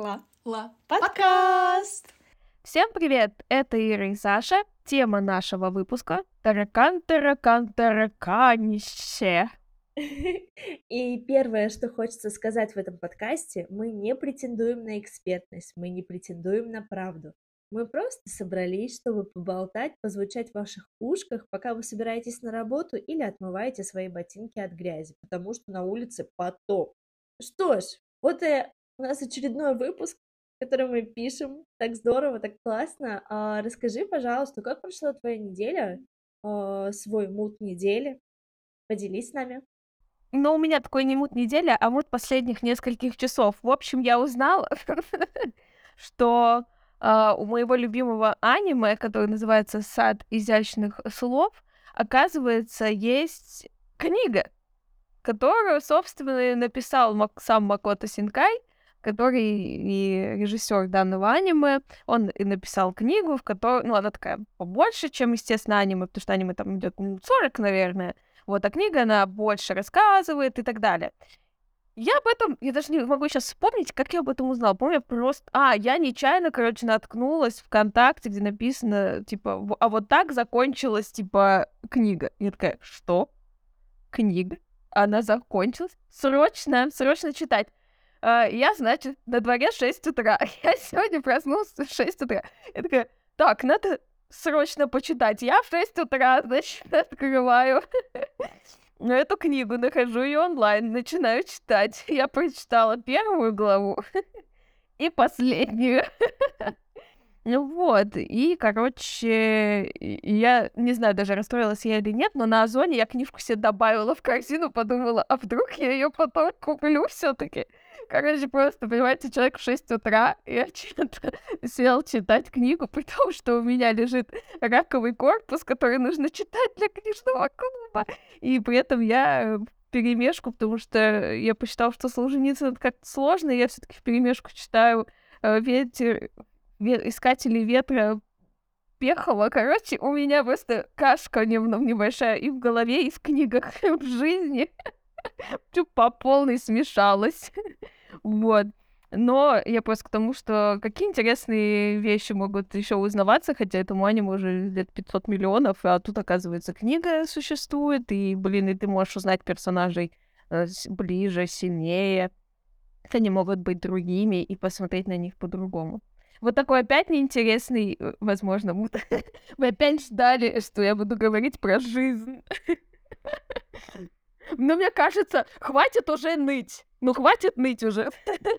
Ла. Ла. Подкаст! Всем привет! Это Ира и Саша. Тема нашего выпуска — таракан, таракан, тараканище. И первое, что хочется сказать в этом подкасте, мы не претендуем на экспертность, мы не претендуем на правду. Мы просто собрались, чтобы поболтать, позвучать в ваших ушках, пока вы собираетесь на работу или отмываете свои ботинки от грязи, потому что на улице потоп. Что ж, вот и у нас очередной выпуск, который мы пишем. Так здорово, так классно. А, расскажи, пожалуйста, как прошла твоя неделя, а, свой мут недели? Поделись с нами. Ну, у меня такой не мут неделя, а мут последних нескольких часов. В общем, я узнала, что Uh, у моего любимого аниме, которое называется «Сад изящных слов», оказывается, есть книга, которую, собственно, написал сам Макото Синкай, который и режиссер данного аниме. Он и написал книгу, в которой, ну, она такая побольше, чем, естественно, аниме, потому что аниме там идет 40, наверное. Вот, а книга, она больше рассказывает и так далее. Я об этом, я даже не могу сейчас вспомнить, как я об этом узнала. Помню, просто... А, я нечаянно, короче, наткнулась ВКонтакте, где написано, типа, а вот так закончилась, типа, книга. Я такая, что? Книга? Она закончилась? Срочно, срочно читать. Uh, я, значит, на дворе 6 утра. Я сегодня проснулась в 6 утра. Я такая, так, надо срочно почитать. Я в 6 утра, значит, открываю эту книгу, нахожу ее онлайн, начинаю читать. Я прочитала первую главу и последнюю. Ну вот, и, короче, я не знаю, даже расстроилась я или нет, но на Озоне я книжку себе добавила в корзину, подумала, а вдруг я ее потом куплю все таки Короче, просто, понимаете, человек в 6 утра, я что-то сел читать книгу, при том, что у меня лежит раковый корпус, который нужно читать для книжного клуба. И при этом я перемешку, потому что я посчитала, что Солженицын как-то сложно, и я все таки в перемешку читаю э, ветер, ве, «Искатели ветра» Пехова. Короче, у меня просто кашка небольшая и в голове, и в книгах, и в жизни. По полной смешалась. Вот. Но я просто к тому, что какие интересные вещи могут еще узнаваться, хотя этому аниме уже лет 500 миллионов, а тут, оказывается, книга существует, и, блин, и ты можешь узнать персонажей э, ближе, сильнее. Они могут быть другими и посмотреть на них по-другому. Вот такой опять неинтересный, э, возможно, вы опять ждали, что я буду говорить про жизнь. Но мне кажется, хватит уже ныть. Ну, хватит ныть уже.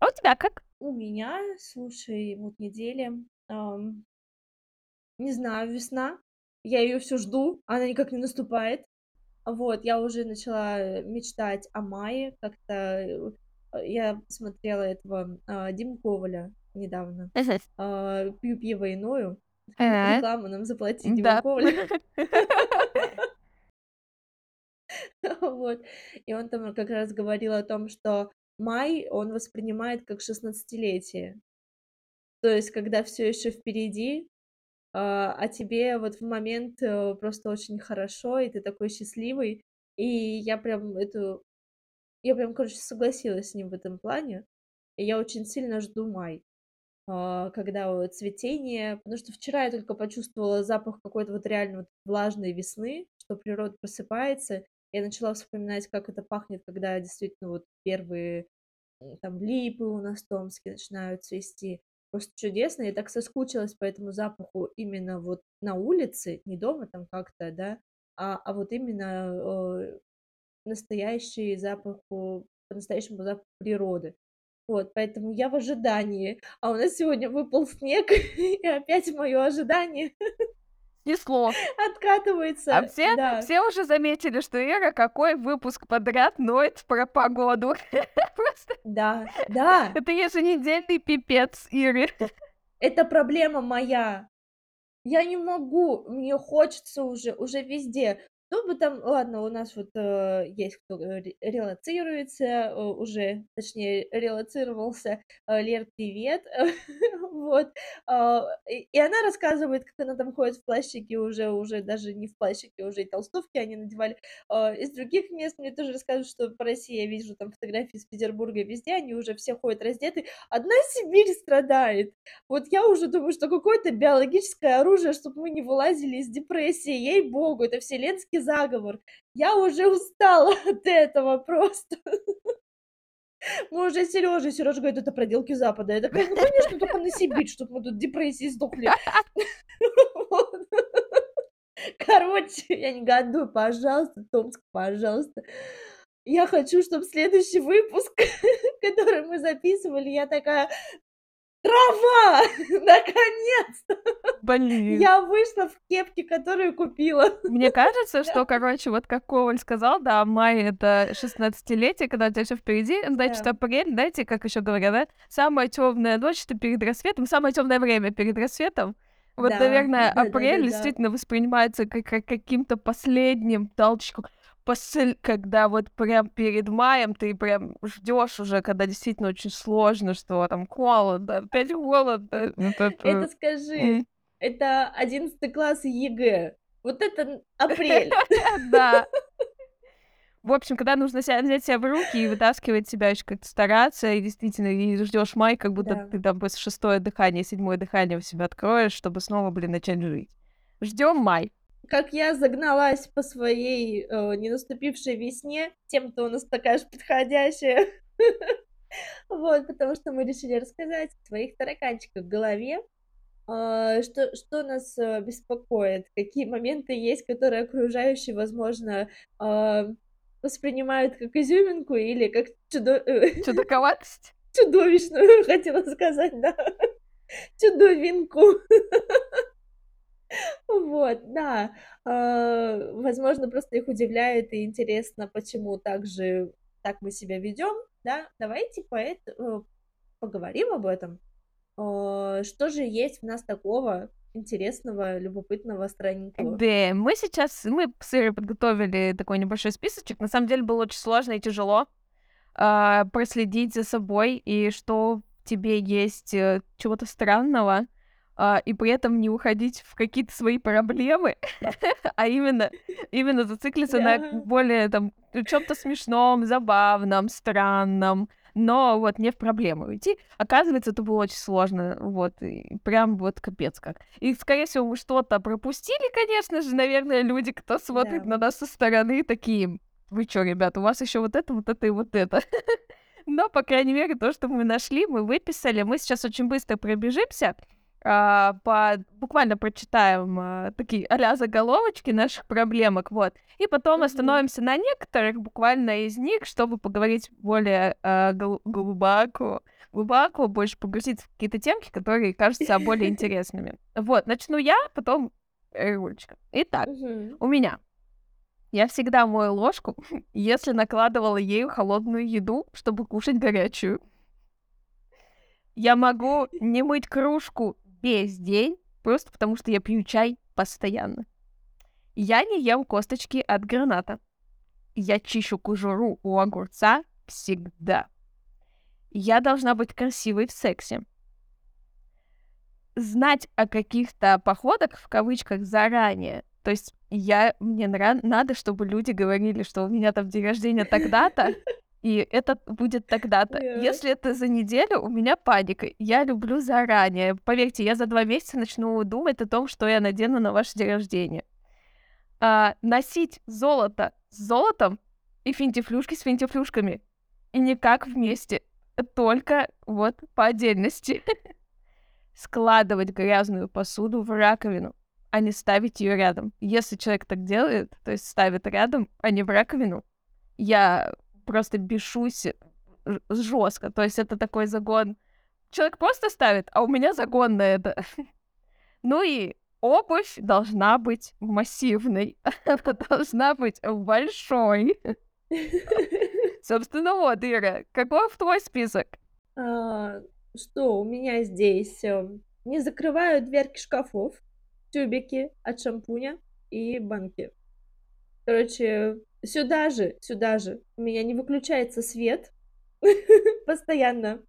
А у тебя как? У меня, слушай, вот недели, эм, не знаю, весна. Я ее все жду, она никак не наступает. Вот, я уже начала мечтать о мае. Как-то э, я смотрела этого э, Коваля недавно. Э, пью пиво иною. Рекламу нам заплати, Дима да. Коваля. Вот. И он там как раз говорил о том, что май он воспринимает как шестнадцатилетие. То есть, когда все еще впереди, а, а тебе вот в момент э, просто очень хорошо, и ты такой счастливый. И я прям эту... Я прям, короче, согласилась с ним в этом плане. И я очень сильно жду май, а, когда цветение... Потому что вчера я только почувствовала запах какой-то вот реально вот влажной весны, что природа просыпается, я начала вспоминать, как это пахнет, когда действительно вот первые там липы у нас в Томске начинают цвести. Просто чудесно. Я так соскучилась по этому запаху именно вот на улице, не дома там как-то, да, а, а вот именно э, настоящий запах, по-настоящему запах природы. Вот, поэтому я в ожидании. А у нас сегодня выпал снег, и опять мое ожидание снесло. Откатывается. А все, да. все уже заметили, что Ира какой выпуск подряд ноет про погоду. Просто... Да, да. Это еженедельный пипец Иры. Это проблема моя. Я не могу, мне хочется уже, уже везде. Что бы там, ладно, у нас вот э, есть кто ре- релацируется, э, уже, точнее, релацировался. Э, Лер, привет. Вот. А, И она рассказывает, как она там ходит в плащике уже, уже даже не в плащике, уже и толстовки они надевали. А, Из других мест мне тоже рассказывают, что по России я вижу там фотографии из Петербурга, везде они уже все ходят раздеты. Одна Сибирь страдает. Вот я уже думаю, что какое-то биологическое оружие, чтобы мы не вылазили из депрессии. Ей-богу, это вселенский заговор. Я уже устала от этого просто. Мы уже Сережа, Сережа говорит, это проделки Запада. Я такая, ну, конечно, только на Сибирь, чтобы мы тут депрессии сдохли. Короче, я негодую, пожалуйста, Томск, пожалуйста. Я хочу, чтобы следующий выпуск, который мы записывали, я такая, трава, наконец-то! Блин. Я вышла в кепке, которую купила. Мне кажется, что, короче, вот как Коваль сказал, да, май — это 16-летие, когда у тебя все впереди, значит, Да. апрель, знаете, как еще говорят, да? Самая темная ночь — это перед рассветом, самое темное время перед рассветом. Вот, Да, наверное, апрель действительно воспринимается как, как каким-то последним толчком. После, когда вот прям перед маем ты прям ждешь уже, когда действительно очень сложно, что там холодно, опять холодно. Вот это- Это скажи, это 11 класс ЕГЭ. Вот это апрель. Да. В общем, когда нужно себя, взять себя в руки и вытаскивать себя еще как-то стараться, и действительно, и ждешь май, как будто Да. ты там после шестое дыхание, седьмое дыхание у себя откроешь, чтобы снова, блин, начать жить. Ждем май. Как я загналась по своей э, ненаступившей весне, тем-то у нас такая же подходящая. Вот, потому что мы решили рассказать о своих тараканчиках в голове, а, что, что нас э, беспокоит, какие моменты есть, которые окружающие, возможно, а, воспринимают как изюминку или как чудо... э, Чудаковатость. чудовищную, хотела сказать, да, чудовинку. Вот, да. А, Возможно, просто их удивляет и интересно, почему так же так мы себя ведем, да. Давайте поэт, э, поговорим об этом. А, Что же есть в нас такого интересного, любопытного, странненького? Да, мы сейчас, мы с Ирой подготовили такой небольшой списочек. На самом деле было очень сложно и тяжело проследить за собой, и что тебе есть э, чего-то странного, а, и при этом не уходить в какие-то свои проблемы, а именно, именно зациклиться на более там чем-то смешном, забавном, странном, но вот не в проблему уйти. Оказывается, это было очень сложно, вот, и прям вот капец как. И, скорее всего, мы что-то пропустили, конечно же, наверное, люди, кто смотрит Да. на нас со стороны, такие, вы чё, ребята, у вас еще вот это, вот это и вот это. Но, по крайней мере, то, что мы нашли, мы выписали. Мы сейчас очень быстро пробежимся, а, по... буквально прочитаем а, такие а заголовочки наших проблемок, вот. И потом остановимся на некоторых, буквально из них, чтобы поговорить более а, гл- глубоко, глубоко, больше погрузиться в какие-то темки, которые кажутся более интересными. Вот, начну я, потом Рулечка. Итак, у меня. Я всегда мою ложку, если накладывала ею холодную еду, чтобы кушать горячую. Я могу не мыть кружку весь день, просто потому что я пью чай постоянно. Я не ем косточки от граната. Я чищу кожуру у огурца всегда. Я должна быть красивой в сексе. Знать о каких-то походах, в кавычках, заранее. То есть я, мне нра- надо, чтобы люди говорили, что у меня там день рождения тогда-то, и это будет тогда-то. Да. Если это за неделю, у меня паника. Я люблю заранее. Поверьте, я за два месяца начну думать о том, что я надену на ваше день рождения. А, носить золото с золотом и финтифлюшки с финтифлюшками. И никак вместе. Только вот по отдельности. Складывать грязную посуду в раковину, а не ставить ее рядом. Если человек так делает, то есть ставит рядом, а не в раковину, я просто бешусь жестко. То есть это такой загон. Человек просто ставит, а у меня загон на это. Ну и обувь должна быть массивной. Она должна быть большой. Собственно, вот, Ира, какой в твой список? А, Что у меня здесь? э, Не закрываю дверки шкафов, тюбики от шампуня и банки. Короче, сюда же, сюда же. У меня не выключается свет постоянно.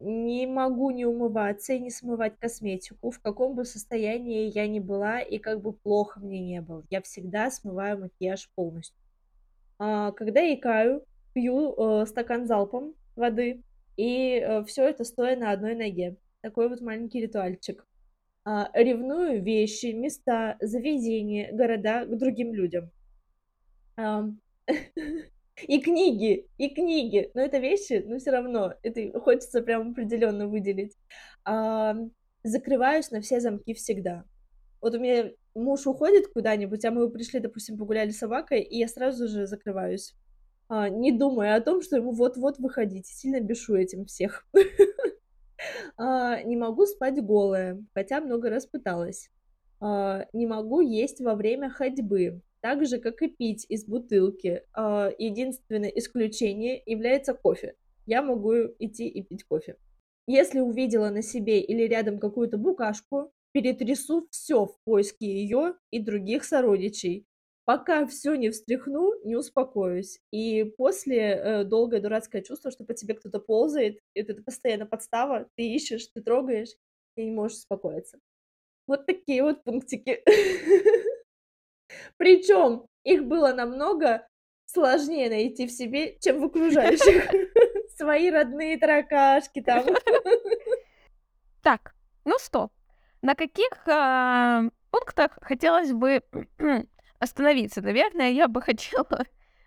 Не могу не умываться и не смывать косметику, в каком бы состоянии я ни была и как бы плохо мне не было. Я всегда смываю макияж полностью. А, когда икаю, пью э, стакан залпом воды, и э, все это стоя на одной ноге. Такой вот маленький ритуальчик. А, ревную вещи, места, заведения, города к другим людям. И книги, и книги. Но это вещи, но все равно, это хочется прям определенно выделить. Закрываюсь на все замки всегда. Вот у меня муж уходит куда-нибудь, а мы пришли, допустим, погуляли с собакой, и я сразу же закрываюсь. А, не думая о том, что ему вот-вот выходить. Сильно бешу этим всех. а, не могу спать голая, хотя много раз пыталась. А, не могу есть во время ходьбы, так же, как и пить из бутылки. А, единственное исключение является кофе. Я могу идти и пить кофе. Если увидела на себе или рядом какую-то букашку, перетрясу все в поиске ее и других сородичей пока все не встряхну, не успокоюсь. И после э, долгое дурацкое чувство, что по тебе кто-то ползает, и это постоянно подстава, ты ищешь, ты трогаешь, и не можешь успокоиться. Вот такие вот пунктики. Причем их было намного сложнее найти в себе, чем в окружающих. Свои родные таракашки там. Так, ну что, на каких э, пунктах хотелось бы остановиться. Наверное, я бы хотела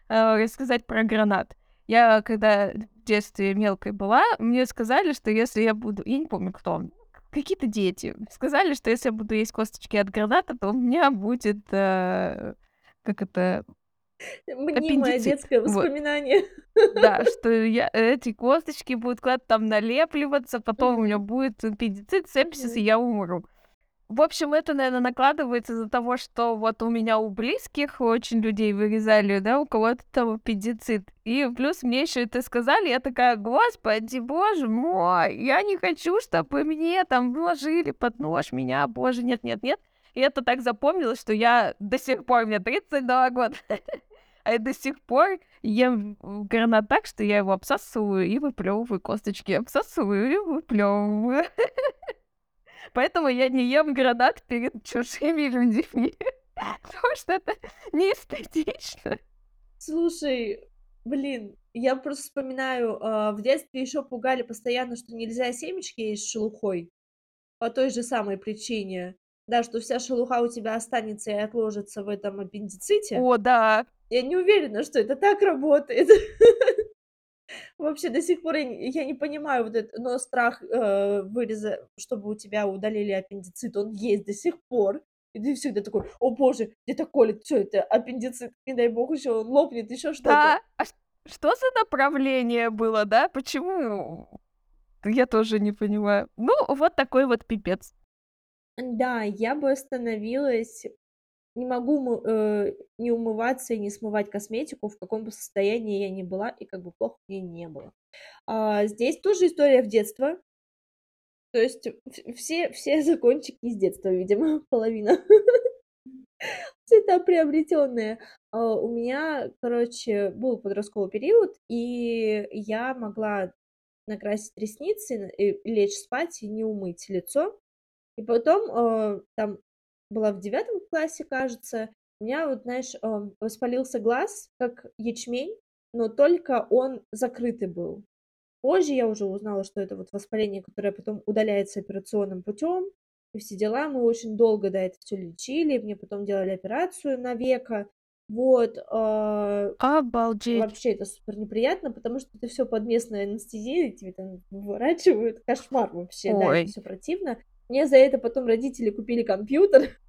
э, рассказать про гранат. Я, когда в детстве мелкой была, мне сказали, что если я буду... Я не помню, кто. Какие-то дети. Сказали, что если я буду есть косточки от граната, то у меня будет... Э, как это... Мнимое детское воспоминание. Вот. Да, что я, эти косточки будут куда-то там налепливаться, потом у меня будет аппендицит, сепсис, и я умру. В общем, это, наверное, накладывается из-за того, что вот у меня у близких очень людей вырезали, да, у кого-то там аппендицит. И плюс мне еще это сказали, я такая, господи, боже мой, я не хочу, чтобы мне там вложили под нож меня, боже, нет-нет-нет. И это так запомнилось, что я до сих пор, мне 32 года, а я до сих пор ем гранат так, что я его обсасываю и выплевываю косточки, обсасываю и выплевываю. Поэтому я не ем гранат перед чужими людьми. Потому что это не эстетично. Слушай, блин, я просто вспоминаю, э, в детстве еще пугали постоянно, что нельзя семечки есть с шелухой. По той же самой причине. Да, что вся шелуха у тебя останется и отложится в этом аппендиците. О, да. Я не уверена, что это так работает. Вообще до сих пор я не понимаю вот это, но страх э, выреза, чтобы у тебя удалили аппендицит, он есть до сих пор. И ты всегда такой, о боже, где-то колет, что это, аппендицит, не дай бог еще он лопнет, еще что-то. Да, а что за направление было, да? Почему? Я тоже не понимаю. Ну, вот такой вот пипец. Да, я бы остановилась не могу э, не умываться и не смывать косметику, в каком бы состоянии я ни была, и как бы плохо мне не было. А, здесь тоже история в детство. То есть все, все закончики из детства, видимо, половина. Цвета приобретенные. А, у меня, короче, был подростковый период, и я могла накрасить ресницы, лечь спать и не умыть лицо. И потом э, там была в девятом классе, кажется, у меня вот, знаешь, воспалился глаз, как ячмень, но только он закрытый был. Позже я уже узнала, что это вот воспаление, которое потом удаляется операционным путем, и все дела. Мы очень долго до этого все лечили, мне потом делали операцию на века. Вот. Э, Обалдеть. Вообще это супер неприятно, потому что это все под местной анестезией, тебе там выворачивают. Кошмар вообще, Ой. да, это все противно. Мне за это потом родители купили компьютер.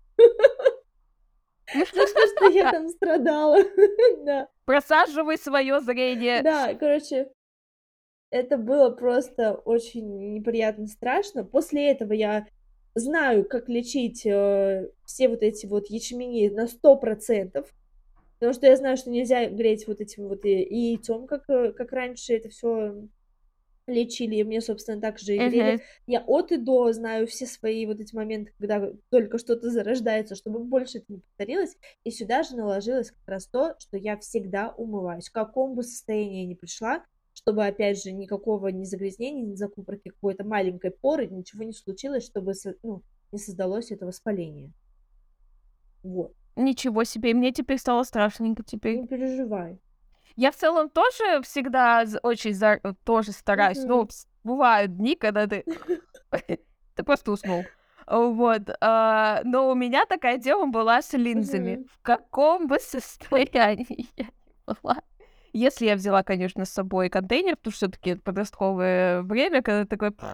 Что я там страдала. Да. Просаживай свое зрение. Да, короче, это было просто очень неприятно, страшно. После этого я знаю, как лечить э, все вот эти вот ячмени на сто процентов. Потому что я знаю, что нельзя греть вот этим вот яйцом, как, э, как раньше это все лечили, и мне, собственно, так же и грели. Мгм. Я от и до знаю все свои вот эти моменты, когда только что-то зарождается, чтобы больше это не повторилось. И сюда же наложилось как раз то, что я всегда умываюсь. В каком бы состоянии я ни пришла, чтобы, опять же, никакого ни загрязнения, ни закупорки какой-то маленькой поры, ничего не случилось, чтобы ну, не создалось это воспаление. Вот. Ничего себе, и мне теперь стало страшненько теперь. Не переживай. Я в целом тоже всегда очень за... э, тоже стараюсь. Ну, Мгм. пс- бывают дни, когда ты... ты просто уснул. Вот. а, Но у меня такая тема была с линзами. В каком бы состоянии я была. Если я взяла, конечно, с собой контейнер, потому что все-таки подростковое время, когда такой «Пф,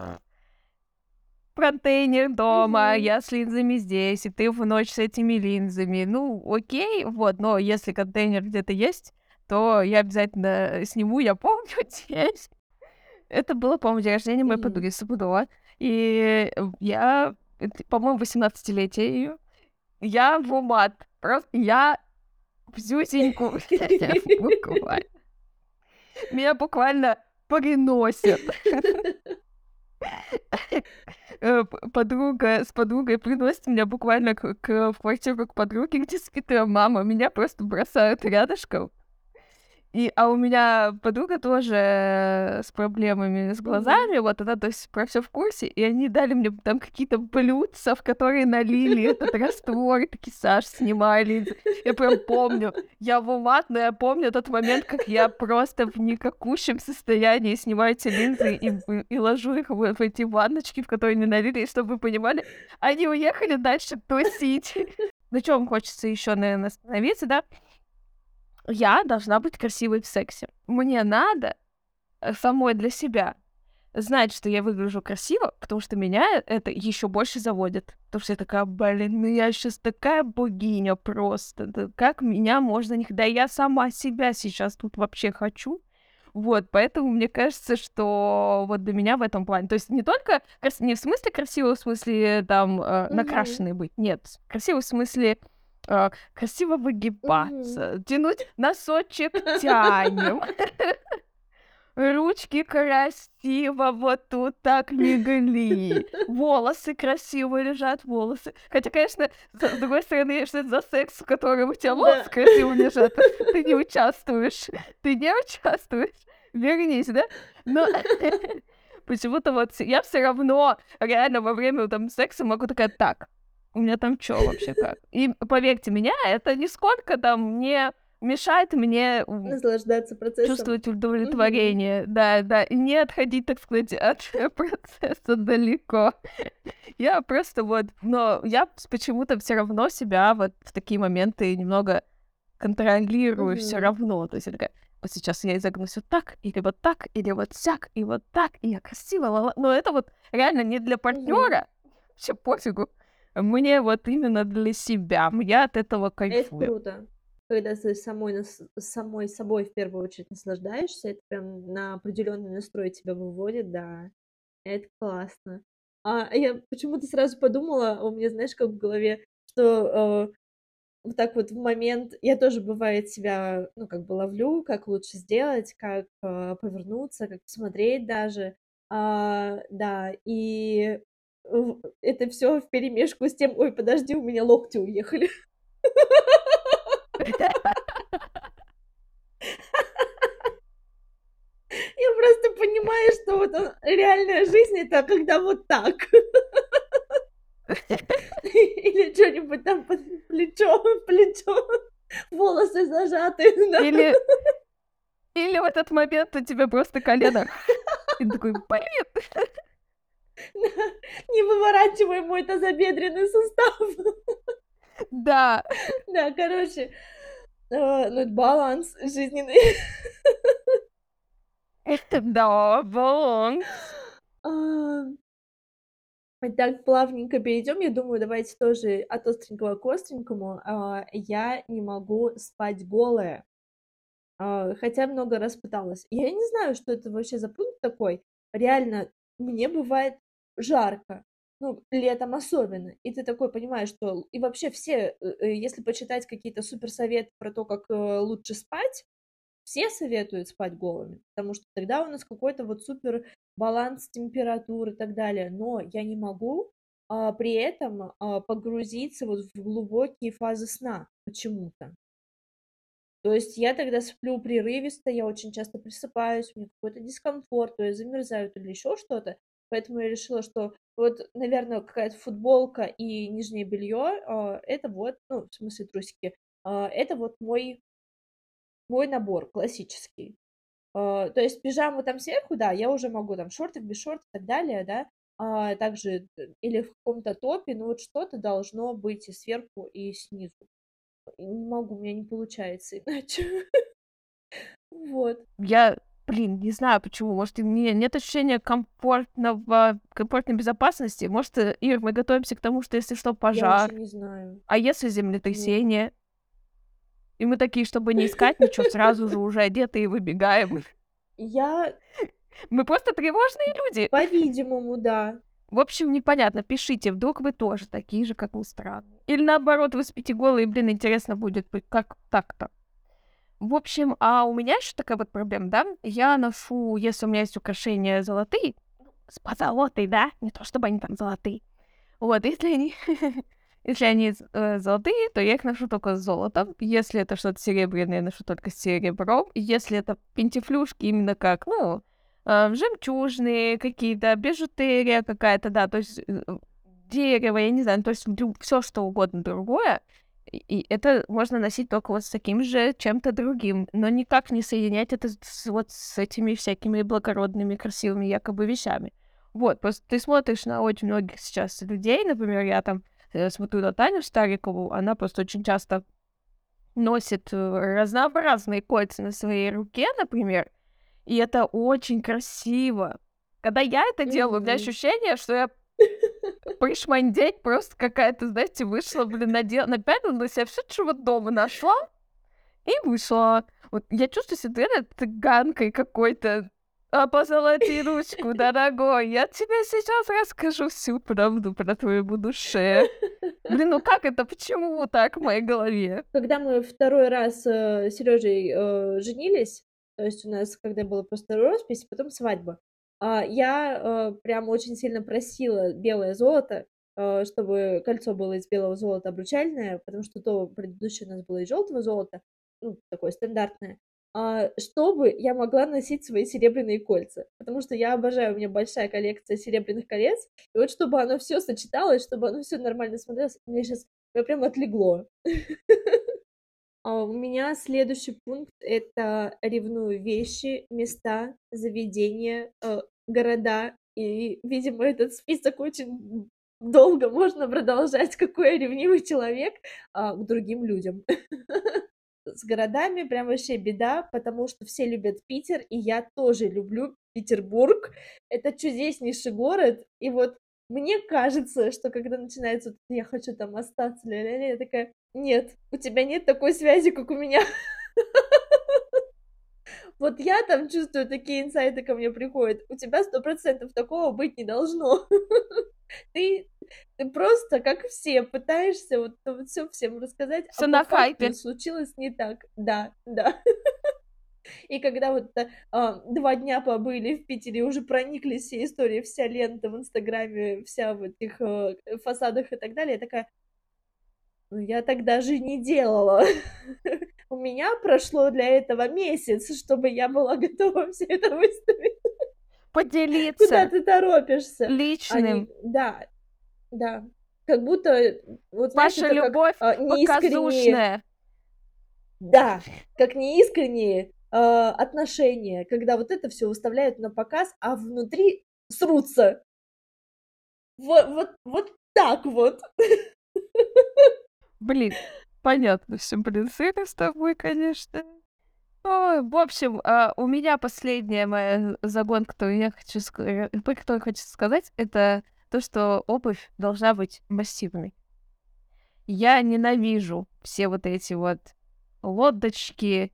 контейнер дома, Мгм. я с линзами здесь, и ты в ночь с этими линзами. Ну, окей, вот, но если контейнер где-то есть, то я обязательно сниму, я помню день. Это было, по-моему, день рождения моей подруги Сабудова. И э, я, по-моему, 18-летие ее. Я в умат. Просто я в зюзеньку. Меня буквально приносят. Э, Подруга с подругой приносит меня буквально к, к- в квартиру к подруге, где спит ее мама. Меня просто бросают рядышком. И, а у меня подруга тоже с проблемами с глазами, вот она, то есть, про все в курсе, и они дали мне там какие-то блюдца, в которые налили этот раствор, и такие, Саш, снимай линзы. Я прям помню, я в умат, но я помню тот момент, как я просто в никакущем состоянии снимаю эти линзы и, и ложу их в, в эти ванночки, в которые они налили, и чтобы вы понимали, они уехали дальше тусить. На чем хочется еще, наверное, остановиться, да? Я должна быть красивой в сексе. Мне надо э, самой для себя знать, что я выгляжу красиво, потому что меня это еще больше заводит. Потому что я такая, блин, ну я сейчас такая богиня просто. Да как меня можно не... Да я сама себя сейчас тут вообще хочу. Вот, поэтому мне кажется, что вот для меня в этом плане, то есть не только не в смысле красиво, в смысле там э, накрашенный быть, нет, красиво в смысле э, красиво выгибаться, тянуть носочек тянем, ручки красиво вот тут так легли, волосы красиво лежат, волосы. Хотя, конечно, с другой стороны, что это за секс, в котором у тебя Да. волосы красиво лежат, ты не участвуешь, ты не участвуешь, вернись, да? Но почему-то вот я все равно реально во время там секса могу такая, так, у меня там что вообще как? И поверьте, меня это нисколько там не мешает мне Наслаждаться процессом. чувствовать удовлетворение, да, да, и не отходить, так сказать, от процесса далеко. Я просто вот, но я почему-то все равно себя вот в такие моменты немного контролирую все Мгм. равно. То есть я такая, вот сейчас я изогнусь вот так, или вот так, или вот сяк, и вот так, и я красиво, ла-ла. но это вот реально не для партнера, все пофигу. Мне вот именно для себя. Я от этого Это кайфую. круто. Когда ты самой, самой собой в первую очередь наслаждаешься, это прям на определенный настрой тебя выводит, да. Это классно. А я почему-то сразу подумала, у меня, знаешь, как в голове, что э, вот так вот в момент, я тоже бывает себя, ну, как бы ловлю, как лучше сделать, как э, повернуться, как посмотреть даже, А, да, и это все в перемешку с тем, ой, подожди, у меня локти уехали. Я просто понимаю, что вот он- реальная жизнь это когда вот так. Или что-нибудь там под плечо, плечо, волосы зажаты. да. Или, или в этот момент у тебя просто колено. И такой, блин, Не выворачивай мой тазобедренный сустав. да. Да, короче, э, ну, баланс жизненный. Это да, баланс. А, Так, плавненько перейдем. Я думаю, давайте тоже от остренького к остренькому. А, Я не могу спать голая. А, Хотя много раз пыталась. Я не знаю, что это вообще за пункт такой. Реально, мне бывает жарко. Ну, летом особенно. И ты такой понимаешь, что... И вообще все, э, э, если почитать какие-то суперсоветы про то, как э, лучше спать, все советуют спать голыми, потому что тогда у нас какой-то вот супер баланс температур и так далее, но я не могу а, при этом а, погрузиться вот в глубокие фазы сна почему-то. То есть я тогда сплю прерывисто, я очень часто просыпаюсь, у меня какой-то дискомфорт, то есть замерзают или еще что-то. Поэтому я решила, что вот, наверное, какая-то футболка и нижнее белье, а, это вот, ну, в смысле трусики, а, это вот мой, мой набор классический. А, то есть пижаму там сверху, да, я уже могу там в шортах, без шорт и так далее, да, а также э, или в каком-то топе, но вот что-то должно быть и сверху, и снизу. Не могу, у меня не получается иначе. Вот. Я, блин, не знаю почему. Может, у меня нет ощущения комфортного, комфортной безопасности. Может, э, Ир, мы готовимся к тому, что если что, Я пожар. вообще не знаю. А если Нет. землетрясение? И мы такие, чтобы не искать ничего, сразу же уже одеты и выбегаем. Я, Мы просто тревожные люди. по-видимому, да. В общем, непонятно. Пишите, вдруг вы тоже такие же, как мы, странные. Или наоборот, вы спите голые, блин, интересно будет, как так-то. В общем, а у меня еще такая вот проблема, да? Я ношу, если у меня есть украшения золотые, ну, с позолотой, да? Не то чтобы они там золотые. Вот, если они, если они э, золотые, то я их ношу только с золотом. Если это что-то серебряное, я ношу только с серебром. Если это пентифлюшки, именно как, ну, э, жемчужные какие-то, бижутерия какая-то, да, то есть э, дерево, я не знаю, то есть все что угодно другое. И это можно носить только вот с таким же чем-то другим, но никак не соединять это с, вот с этими всякими благородными, красивыми якобы вещами. Вот, просто ты смотришь на очень многих сейчас людей, например, я там э, смотрю на Таню Старикову, она просто очень часто носит э, разнообразные кольца на своей руке, например, и это очень красиво. Когда я это делаю, у меня ощущение, что я пришмандеть просто какая-то, знаете, вышла, блин, надела, напялила на себя все, вот дома нашла, и вышла. Вот я чувствую себя цыганкой какой-то. А позолоти ручку, дорогой, я тебе сейчас расскажу всю правду про твоему душе. Блин, ну как это, почему так в моей голове? Когда мы второй раз с Сережей э, женились, то есть у нас, когда была просто роспись, потом свадьба, я э, прям очень сильно просила белое золото, э, чтобы кольцо было из белого золота обручальное, потому что то предыдущее у нас было из желтого золота, ну, такое стандартное, а, чтобы я могла носить свои серебряные кольца, потому что я обожаю, у меня большая коллекция серебряных колец, и вот чтобы оно все сочеталось, чтобы оно все нормально смотрелось, мне сейчас прям отлегло. А у меня следующий пункт — это ревную вещи, места, заведения, э, города. И, видимо, этот список очень долго можно продолжать, какой я ревнивый человек а, к другим людям. С городами прям вообще беда, потому что все любят Питер, и я тоже люблю Петербург. Это чудеснейший город, и вот мне кажется, что когда начинается «я хочу там остаться», ля-ля-ля, я такая «нет, у тебя нет такой связи, как у меня». Вот я там чувствую, такие инсайты ко мне приходят. У тебя сто процентов такого быть не должно. Ты, ты просто, как все, пытаешься вот, вот все всем рассказать, Всё а на хайпе. случилось не так. Да, да. И когда вот э, два дня побыли в Питере, уже прониклись все истории, вся лента в Инстаграме, вся в этих э, фасадах и так далее, я такая, ну я так даже не делала. У меня прошло для этого месяц, чтобы я была готова все это выставить. Куда Поделиться ты торопишься? личным. Они- да, да. Как будто, э, вот знаешь, Ваша как, любовь а, неискренние, показушная. да, как неискренние а, отношения, когда вот это все выставляют на показ, а внутри срутся. Вот, вот, вот так вот. Блин, понятно все, блин, сыро с тобой, конечно. Ой, в общем, а, у меня последняя моя загон, которую я хочу, ска- э, которую хочу сказать, это то, что обувь должна быть массивной. Я ненавижу все вот эти вот лодочки.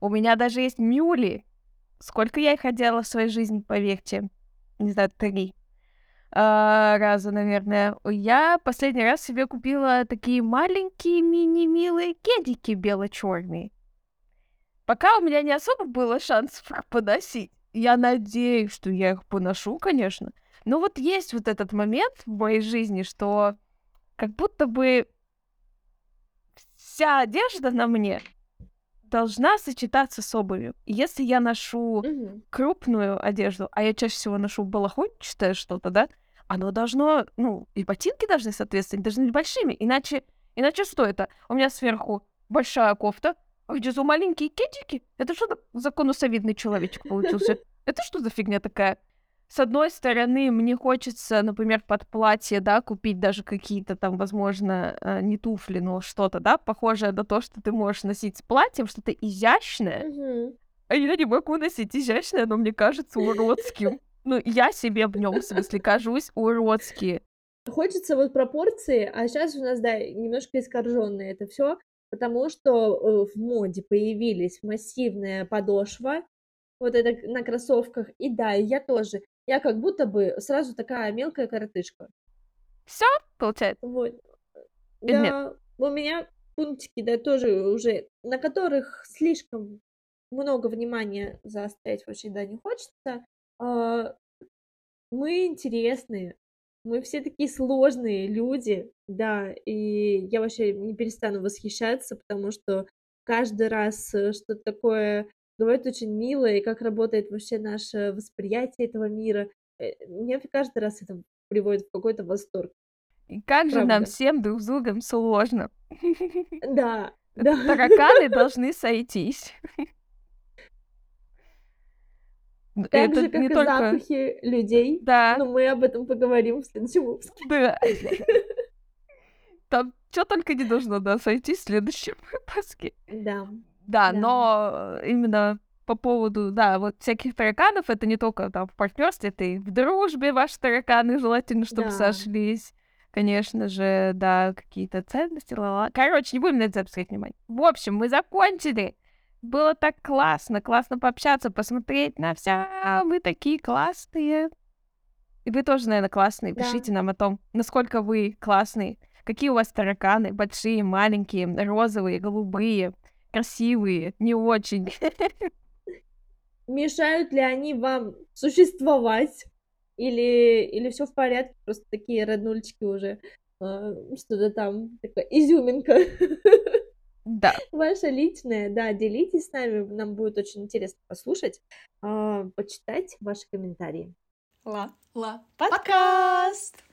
У меня даже есть мюли. Сколько я их одела в своей жизни, поверьте. Не знаю, три раза, наверное. Я последний раз себе купила такие маленькие мини-милые кедики бело-черные. Пока у меня не особо было шансов их поносить. Я надеюсь, что я их поношу, конечно. Но вот есть вот этот момент в моей жизни, что как будто бы вся одежда на мне должна сочетаться с обувью. Если я ношу Мгм. крупную одежду, а я чаще всего ношу балахончатое что-то, да, оно должно, ну, и ботинки должны соответствовать, должны быть большими, иначе, иначе что это? У меня сверху большая кофта, а внизу маленькие кетики? Это что за конусовидный человечек получился? Это что за фигня такая? С одной стороны, мне хочется, например, под платье, да, купить даже какие-то там, возможно, э, не туфли, но что-то, да, похожее на то, что ты можешь носить с платьем, что-то изящное. Мгм. А я не могу носить изящное, оно мне кажется уродским. Ну, я себе в нем, в смысле, кажусь уродски. Хочется вот пропорции, а сейчас у нас, да, немножко искаженное это все, потому что э, в моде появились массивная подошва, вот это на кроссовках, и да, я тоже. Я как будто бы сразу такая мелкая коротышка. Все, получается. Вот. Или нет? Да, у меня пунктики, да, тоже уже, на которых слишком много внимания заострять вообще, да, не хочется. А, мы интересные, мы все такие сложные люди, да, и я вообще не перестану восхищаться, потому что каждый раз э, что-то такое говорит очень мило, и как работает вообще наше восприятие этого мира. Э, Мне каждый раз это приводит в какой-то восторг. И как же нам Правда. всем друг с другом сложно. Да, да. Тараканы должны сойтись. Так Это же, как не и только... запахи людей. Да, Но мы об этом поговорим в следующем выпуске. да. Там что только не должно, да, сойтись в следующем выпуске. Да. Да, Да. но именно по поводу, да, вот всяких тараканов, это не только там в партнерстве, это и в дружбе ваши тараканы желательно, чтобы Да. сошлись. Конечно же, да, какие-то ценности, ла Короче, не будем на это обращать внимание. В общем, мы закончили. Было так классно, классно пообщаться, посмотреть на вся. Вы такие классные. И вы тоже, наверное, классные. Да. Пишите нам о том, насколько вы классные. Какие у вас тараканы? Большие, маленькие, розовые, голубые, красивые, не очень. Мешают ли они вам существовать? Или, или все в порядке? Просто такие роднульчики уже. а, Что-то там, такая изюминка. Да. Ваша личная, да, делитесь с нами. Нам будет очень интересно послушать, а, почитать ваши комментарии. Ла. Ла. Подкаст.